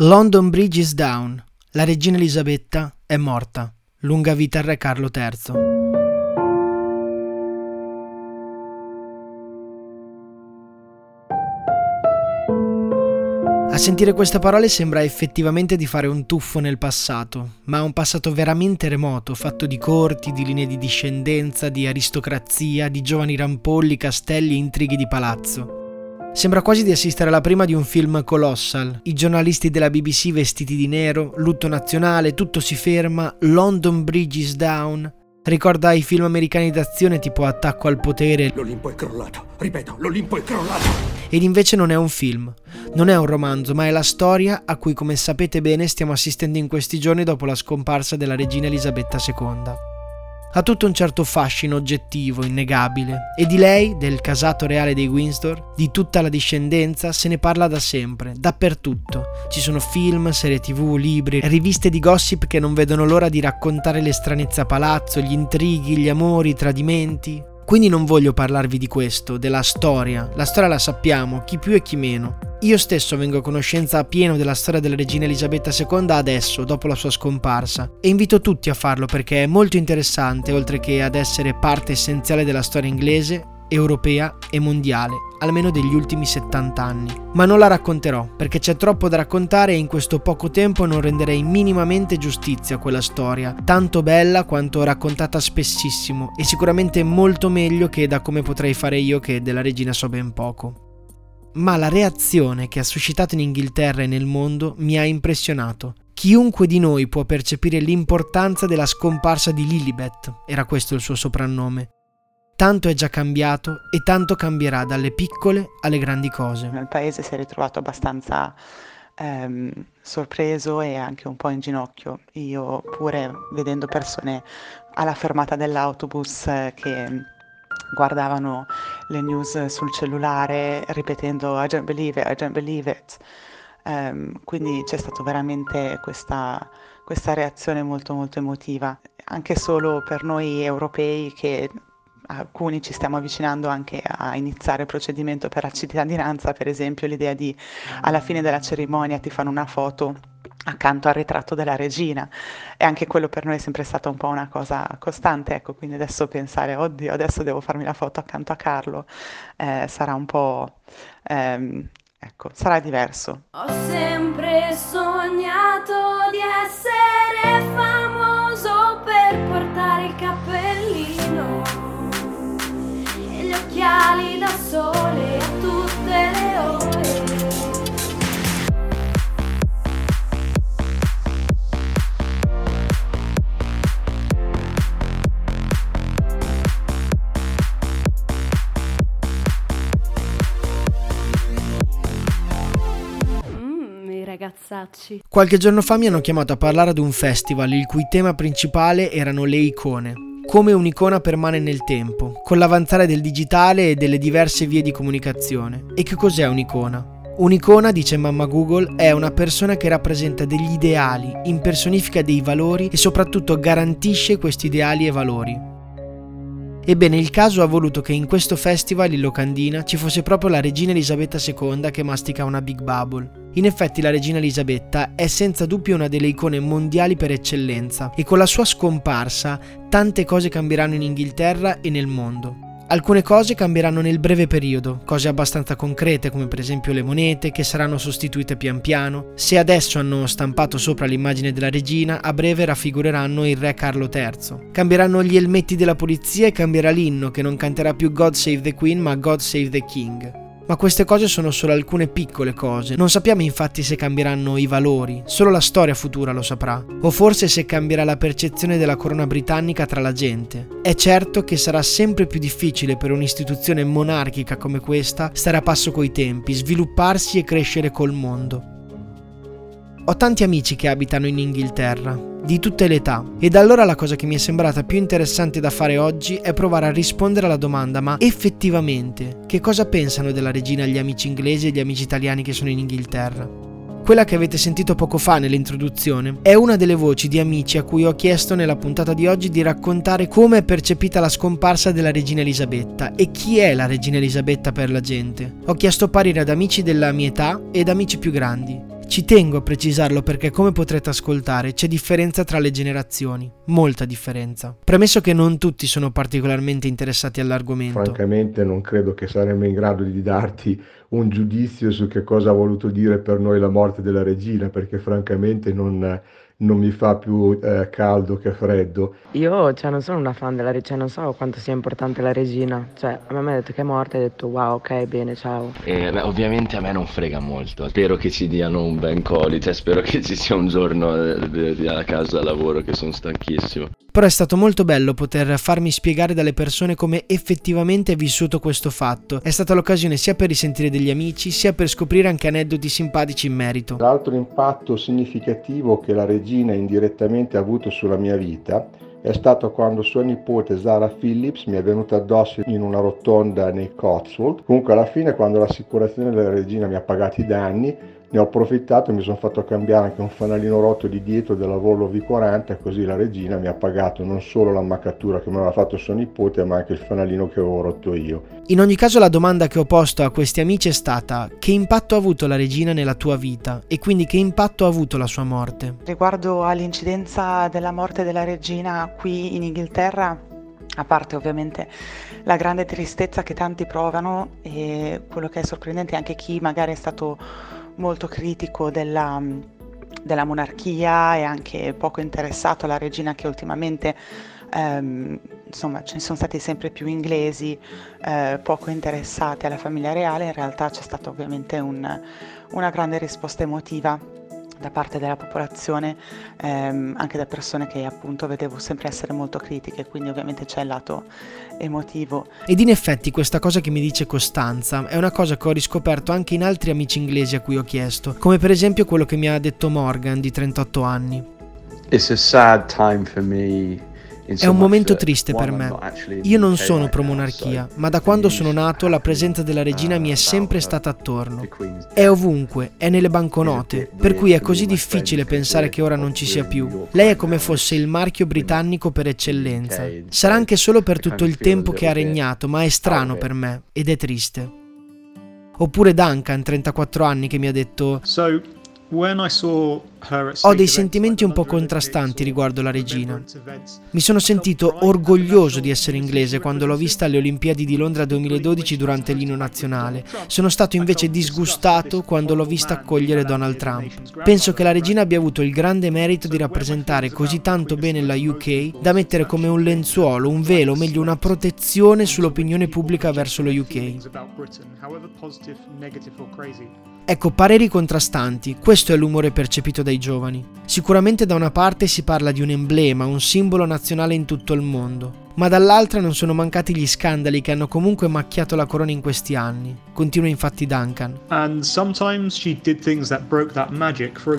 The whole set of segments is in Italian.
London Bridge is down. La regina Elisabetta è morta. Lunga vita al re Carlo III. A sentire queste parole sembra effettivamente di fare un tuffo nel passato, ma un passato veramente remoto, fatto di corti, di linee di discendenza, di aristocrazia, di giovani rampolli, castelli e intrighi di palazzo. Sembra quasi di assistere alla prima di un film colossal. I giornalisti della BBC vestiti di nero, lutto nazionale, tutto si ferma, London Bridge is down. Ricorda i film americani d'azione tipo Attacco al potere. L'Olimpo è crollato, ripeto, l'Olimpo è crollato. Ed invece non è un film, non è un romanzo, ma è la storia a cui, come sapete bene, stiamo assistendo in questi giorni dopo la scomparsa della regina Elisabetta II ha tutto un certo fascino oggettivo, innegabile, e di lei, del casato reale dei Windsor, di tutta la discendenza, se ne parla da sempre, dappertutto. Ci sono film, serie tv, libri, riviste di gossip che non vedono l'ora di raccontare le stranezze a palazzo, gli intrighi, gli amori, i tradimenti. Quindi non voglio parlarvi di questo, della storia. La storia la sappiamo, chi più e chi meno. Io stesso vengo a conoscenza a pieno della storia della regina Elisabetta II adesso, dopo la sua scomparsa, e invito tutti a farlo perché è molto interessante, oltre che ad essere parte essenziale della storia inglese, europea e mondiale, almeno degli ultimi 70 anni. Ma non la racconterò, perché c'è troppo da raccontare e in questo poco tempo non renderei minimamente giustizia a quella storia, tanto bella quanto raccontata spessissimo e sicuramente molto meglio che da come potrei fare io che della regina so ben poco. Ma la reazione che ha suscitato in Inghilterra e nel mondo mi ha impressionato. Chiunque di noi può percepire l'importanza della scomparsa di Lilibet, era questo il suo soprannome, Tanto è già cambiato e tanto cambierà dalle piccole alle grandi cose. Nel paese si è ritrovato abbastanza ehm, sorpreso e anche un po' in ginocchio. Io pure vedendo persone alla fermata dell'autobus eh, che guardavano le news sul cellulare ripetendo I don't believe it, I don't believe it. Um, quindi c'è stata veramente questa, questa reazione molto molto emotiva, anche solo per noi europei che alcuni ci stiamo avvicinando anche a iniziare il procedimento per la cittadinanza, per esempio l'idea di alla fine della cerimonia ti fanno una foto accanto al ritratto della regina e anche quello per noi è sempre stata un po' una cosa costante, ecco, quindi adesso pensare, oddio, adesso devo farmi la foto accanto a Carlo, eh, sarà un po', ehm, ecco, sarà diverso. Ho sempre sognato di essere famoso per portare il cappellino occhiali da sole Mm, ragazzacci. Qualche giorno fa mi hanno chiamato a parlare ad un festival il cui tema principale erano le icone come un'icona permane nel tempo, con l'avanzare del digitale e delle diverse vie di comunicazione. E che cos'è un'icona? Un'icona, dice mamma Google, è una persona che rappresenta degli ideali, impersonifica dei valori e soprattutto garantisce questi ideali e valori. Ebbene, il caso ha voluto che in questo festival in locandina ci fosse proprio la regina Elisabetta II che mastica una Big Bubble. In effetti la regina Elisabetta è senza dubbio una delle icone mondiali per eccellenza e con la sua scomparsa tante cose cambieranno in Inghilterra e nel mondo. Alcune cose cambieranno nel breve periodo, cose abbastanza concrete come per esempio le monete che saranno sostituite pian piano. Se adesso hanno stampato sopra l'immagine della regina, a breve raffigureranno il re Carlo III. Cambieranno gli elmetti della polizia e cambierà l'inno che non canterà più God Save the Queen ma God Save the King. Ma queste cose sono solo alcune piccole cose. Non sappiamo infatti se cambieranno i valori, solo la storia futura lo saprà. O forse se cambierà la percezione della corona britannica tra la gente. È certo che sarà sempre più difficile per un'istituzione monarchica come questa stare a passo coi tempi, svilupparsi e crescere col mondo. Ho tanti amici che abitano in Inghilterra, di tutte le età, ed allora la cosa che mi è sembrata più interessante da fare oggi è provare a rispondere alla domanda ma effettivamente che cosa pensano della regina gli amici inglesi e gli amici italiani che sono in Inghilterra? Quella che avete sentito poco fa nell'introduzione è una delle voci di amici a cui ho chiesto nella puntata di oggi di raccontare come è percepita la scomparsa della regina Elisabetta e chi è la regina Elisabetta per la gente. Ho chiesto parere ad amici della mia età ed amici più grandi. Ci tengo a precisarlo perché come potrete ascoltare c'è differenza tra le generazioni, molta differenza. Premesso che non tutti sono particolarmente interessati all'argomento. Francamente non credo che saremmo in grado di darti un giudizio su che cosa ha voluto dire per noi la morte della regina, perché francamente non, non mi fa più eh, caldo che freddo. Io cioè, non sono una fan della regina, non so quanto sia importante la regina. Cioè, a me mi ha detto che è morta e ho detto wow, ok, bene, ciao. E, beh, ovviamente a me non frega molto. Spero che ci diano un ben coli, cioè spero che ci sia un giorno eh, a casa a lavoro che sono stanchissimo. Però è stato molto bello poter farmi spiegare dalle persone come effettivamente è vissuto questo fatto. È stata l'occasione sia per risentire degli amici, sia per scoprire anche aneddoti simpatici in merito. L'altro impatto significativo che la regina indirettamente ha avuto sulla mia vita è stato quando sua nipote Zara Phillips mi è venuta addosso in una rotonda nei Cotswold. Comunque alla fine quando l'assicurazione della regina mi ha pagato i danni ne ho approfittato e mi sono fatto cambiare anche un fanalino rotto di dietro della Volvo V40 così la regina mi ha pagato non solo l'ammaccatura che mi aveva fatto suo nipote ma anche il fanalino che avevo rotto io. In ogni caso la domanda che ho posto a questi amici è stata che impatto ha avuto la regina nella tua vita e quindi che impatto ha avuto la sua morte? Riguardo all'incidenza della morte della regina qui in Inghilterra, a parte ovviamente la grande tristezza che tanti provano e quello che è sorprendente è anche chi magari è stato molto critico della, della monarchia e anche poco interessato alla regina che ultimamente ehm, insomma ce ne sono stati sempre più inglesi eh, poco interessati alla famiglia reale. In realtà c'è stata ovviamente un, una grande risposta emotiva da parte della popolazione, ehm, anche da persone che appunto vedevo sempre essere molto critiche, quindi ovviamente c'è il lato emotivo. Ed in effetti questa cosa che mi dice Costanza è una cosa che ho riscoperto anche in altri amici inglesi a cui ho chiesto, come per esempio quello che mi ha detto Morgan di 38 anni. It's a sad time for me è un momento triste per me. Io non sono pro monarchia, ma da quando sono nato la presenza della regina mi è sempre stata attorno. È ovunque, è nelle banconote, per cui è così difficile pensare che ora non ci sia più. Lei è come fosse il marchio britannico per eccellenza. Sarà anche solo per tutto il tempo che ha regnato, ma è strano per me ed è triste. Oppure Duncan, 34 anni, che mi ha detto ho dei sentimenti un po' contrastanti riguardo la regina. Mi sono sentito orgoglioso di essere inglese quando l'ho vista alle Olimpiadi di Londra 2012 durante l'inno nazionale. Sono stato invece disgustato quando l'ho vista accogliere Donald Trump. Penso che la regina abbia avuto il grande merito di rappresentare così tanto bene la UK da mettere come un lenzuolo, un velo, o meglio una protezione sull'opinione pubblica verso lo UK. Ecco, pareri contrastanti, questo è l'umore percepito dai giovani. Sicuramente da una parte si parla di un emblema, un simbolo nazionale in tutto il mondo, ma dall'altra non sono mancati gli scandali che hanno comunque macchiato la corona in questi anni. Continua infatti Duncan.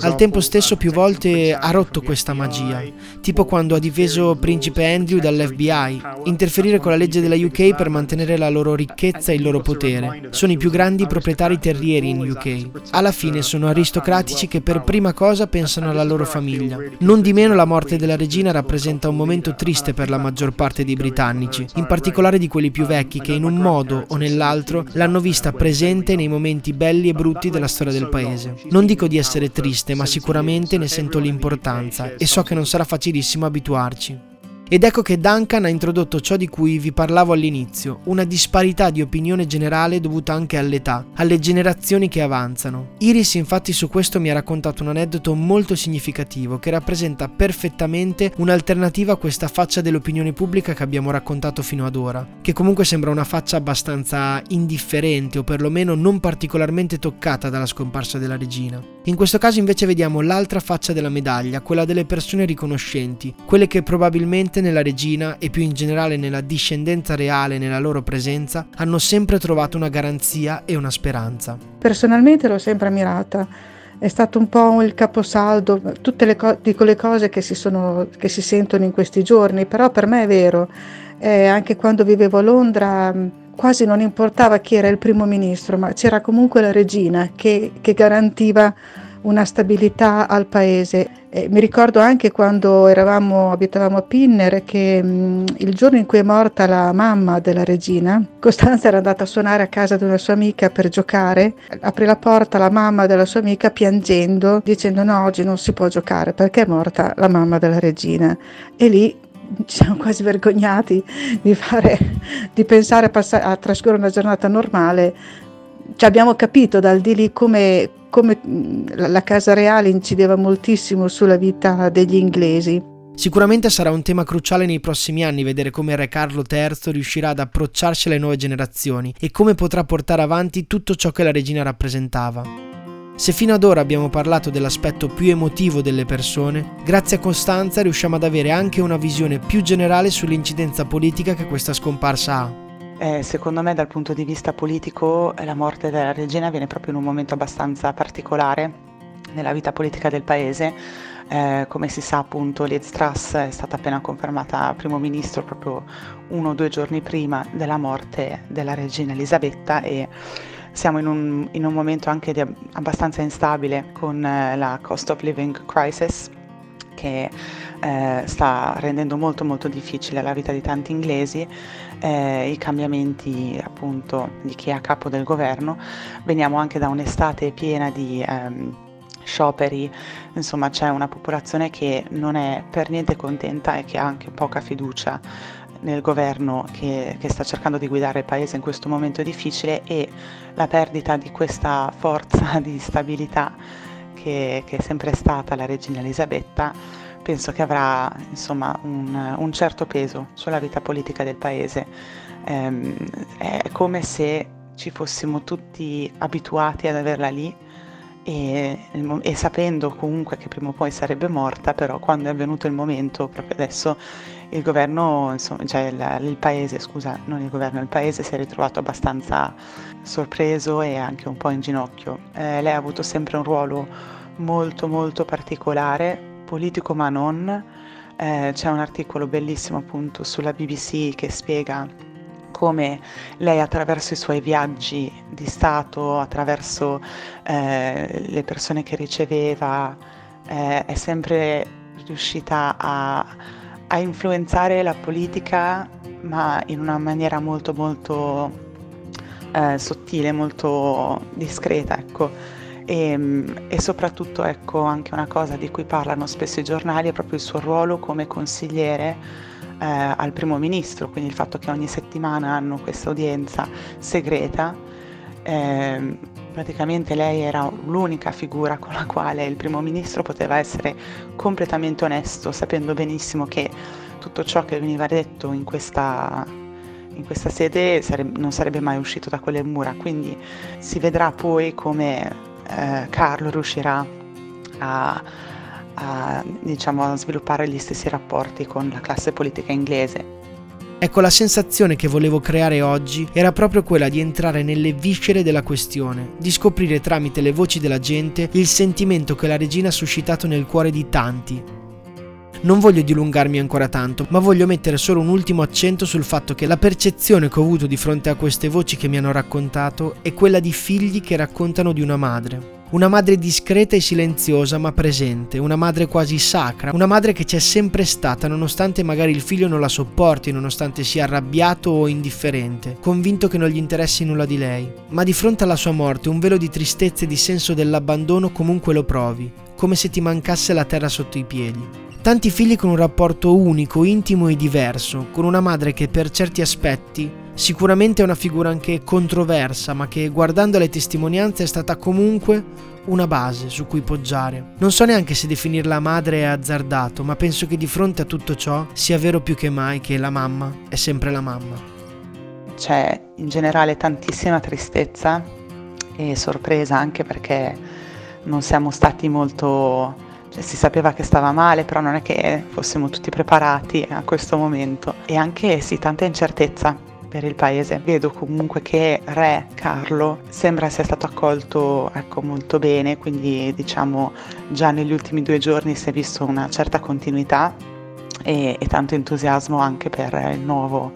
Al tempo stesso più volte ha rotto questa magia, tipo quando ha difeso principe Andrew dall'FBI, interferire con la legge della UK per mantenere la loro ricchezza e il loro potere. Sono i più grandi proprietari terrieri in UK. Alla fine sono aristocratici che per prima cosa pensano alla loro famiglia. Non di meno la morte della regina rappresenta un momento triste per la maggior parte dei britannici, in particolare di quelli più vecchi che in un modo o nell'altro l'hanno vista presente nei momenti belli e brutti della storia del paese. Non dico di essere triste, ma sicuramente ne sento l'importanza e so che non sarà facilissimo abituarci. Ed ecco che Duncan ha introdotto ciò di cui vi parlavo all'inizio, una disparità di opinione generale dovuta anche all'età, alle generazioni che avanzano. Iris infatti su questo mi ha raccontato un aneddoto molto significativo che rappresenta perfettamente un'alternativa a questa faccia dell'opinione pubblica che abbiamo raccontato fino ad ora, che comunque sembra una faccia abbastanza indifferente o perlomeno non particolarmente toccata dalla scomparsa della regina. In questo caso invece vediamo l'altra faccia della medaglia, quella delle persone riconoscenti, quelle che probabilmente nella regina e più in generale nella discendenza reale nella loro presenza hanno sempre trovato una garanzia e una speranza. Personalmente l'ho sempre ammirata è stato un po' il caposaldo, tutte le co- dico le cose che si, sono, che si sentono in questi giorni, però per me è vero, eh, anche quando vivevo a Londra quasi non importava chi era il primo ministro, ma c'era comunque la regina che, che garantiva una stabilità al paese. Eh, mi ricordo anche quando eravamo, abitavamo a Pinner che mh, il giorno in cui è morta la mamma della regina, Costanza era andata a suonare a casa di una sua amica per giocare, aprì la porta la mamma della sua amica piangendo, dicendo no, oggi non si può giocare perché è morta la mamma della regina. E lì ci siamo quasi vergognati di, fare, di pensare a, passare, a trascorrere una giornata normale. Ci abbiamo capito dal di lì come, come la Casa Reale incideva moltissimo sulla vita degli inglesi. Sicuramente sarà un tema cruciale nei prossimi anni vedere come Re Carlo III riuscirà ad approcciarsi alle nuove generazioni e come potrà portare avanti tutto ciò che la regina rappresentava. Se fino ad ora abbiamo parlato dell'aspetto più emotivo delle persone, grazie a Costanza riusciamo ad avere anche una visione più generale sull'incidenza politica che questa scomparsa ha. Eh, secondo me dal punto di vista politico la morte della regina viene proprio in un momento abbastanza particolare nella vita politica del paese. Eh, come si sa appunto Liz Truss è stata appena confermata primo ministro proprio uno o due giorni prima della morte della regina Elisabetta e siamo in un, in un momento anche di, abbastanza instabile con eh, la cost of living crisis che eh, sta rendendo molto molto difficile la vita di tanti inglesi, eh, i cambiamenti appunto di chi è a capo del governo. Veniamo anche da un'estate piena di ehm, scioperi, insomma c'è una popolazione che non è per niente contenta e che ha anche poca fiducia nel governo che, che, sta cercando di guidare il paese in questo momento difficile e la perdita di questa forza di stabilità che, che è sempre stata la regina Elisabetta penso che avrà insomma, un, un, certo peso sulla vita politica del paese. Ehm, è come se ci fossimo tutti abituati ad averla lì e, e, sapendo comunque che prima o poi sarebbe morta, però quando è venuto il momento, proprio adesso il governo, insomma, cioè il, il, paese, scusa, non il governo, il paese si è ritrovato abbastanza sorpreso e anche un po' in ginocchio. Eh, lei ha avuto sempre un ruolo molto molto particolare, politico ma non. Eh, c'è un articolo bellissimo appunto sulla BBC che spiega come lei attraverso i suoi viaggi di Stato, attraverso eh, le persone che riceveva, eh, è sempre riuscita a, a, influenzare la politica, ma in una maniera molto molto eh, sottile, molto discreta, ecco. E, e, soprattutto ecco anche una cosa di cui parlano spesso i giornali è proprio il suo ruolo come consigliere eh, al primo ministro, quindi il fatto che ogni settimana hanno questa udienza segreta. Eh, praticamente lei era l'unica figura con la quale il primo ministro poteva essere completamente onesto, sapendo benissimo che tutto ciò che veniva detto in questa, in questa sede sareb- non sarebbe mai uscito da quelle mura. Quindi si vedrà poi come eh, Carlo riuscirà a a, diciamo, a sviluppare gli stessi rapporti con la classe politica inglese. Ecco, la sensazione che volevo creare oggi era proprio quella di entrare nelle viscere della questione, di scoprire tramite le voci della gente il sentimento che la regina ha suscitato nel cuore di tanti. Non voglio dilungarmi ancora tanto, ma voglio mettere solo un ultimo accento sul fatto che la percezione che ho avuto di fronte a queste voci che mi hanno raccontato è quella di figli che raccontano di una madre. Una madre discreta e silenziosa ma presente, una madre quasi sacra, una madre che c'è sempre stata nonostante magari il figlio non la sopporti, nonostante sia arrabbiato o indifferente, convinto che non gli interessi nulla di lei. Ma di fronte alla sua morte un velo di tristezza e di senso dell'abbandono comunque lo provi, come se ti mancasse la terra sotto i piedi. Tanti figli con un rapporto unico, intimo e diverso, con una madre che per certi aspetti Sicuramente è una figura anche controversa, ma che guardando le testimonianze è stata comunque una base su cui poggiare. Non so neanche se definirla madre è azzardato, ma penso che di fronte a tutto ciò sia vero più che mai che la mamma è sempre la mamma. C'è in generale tantissima tristezza e sorpresa anche perché non siamo stati molto cioè, si sapeva che stava male, però non è che fossimo tutti preparati a questo momento. E anche sì, tanta incertezza per il paese. Vedo comunque che Re Carlo sembra sia stato accolto ecco, molto bene, quindi diciamo già negli ultimi due giorni si è visto una certa continuità e, e tanto entusiasmo anche per il nuovo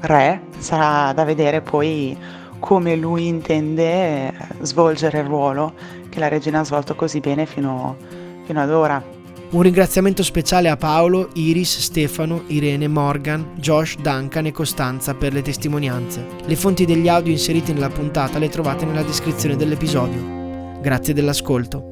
Re. Sarà da vedere poi come lui intende svolgere il ruolo che la regina ha svolto così bene fino, fino ad ora. Un ringraziamento speciale a Paolo, Iris, Stefano, Irene, Morgan, Josh, Duncan e Costanza per le testimonianze. Le fonti degli audio inseriti nella puntata le trovate nella descrizione dell'episodio. Grazie dell'ascolto.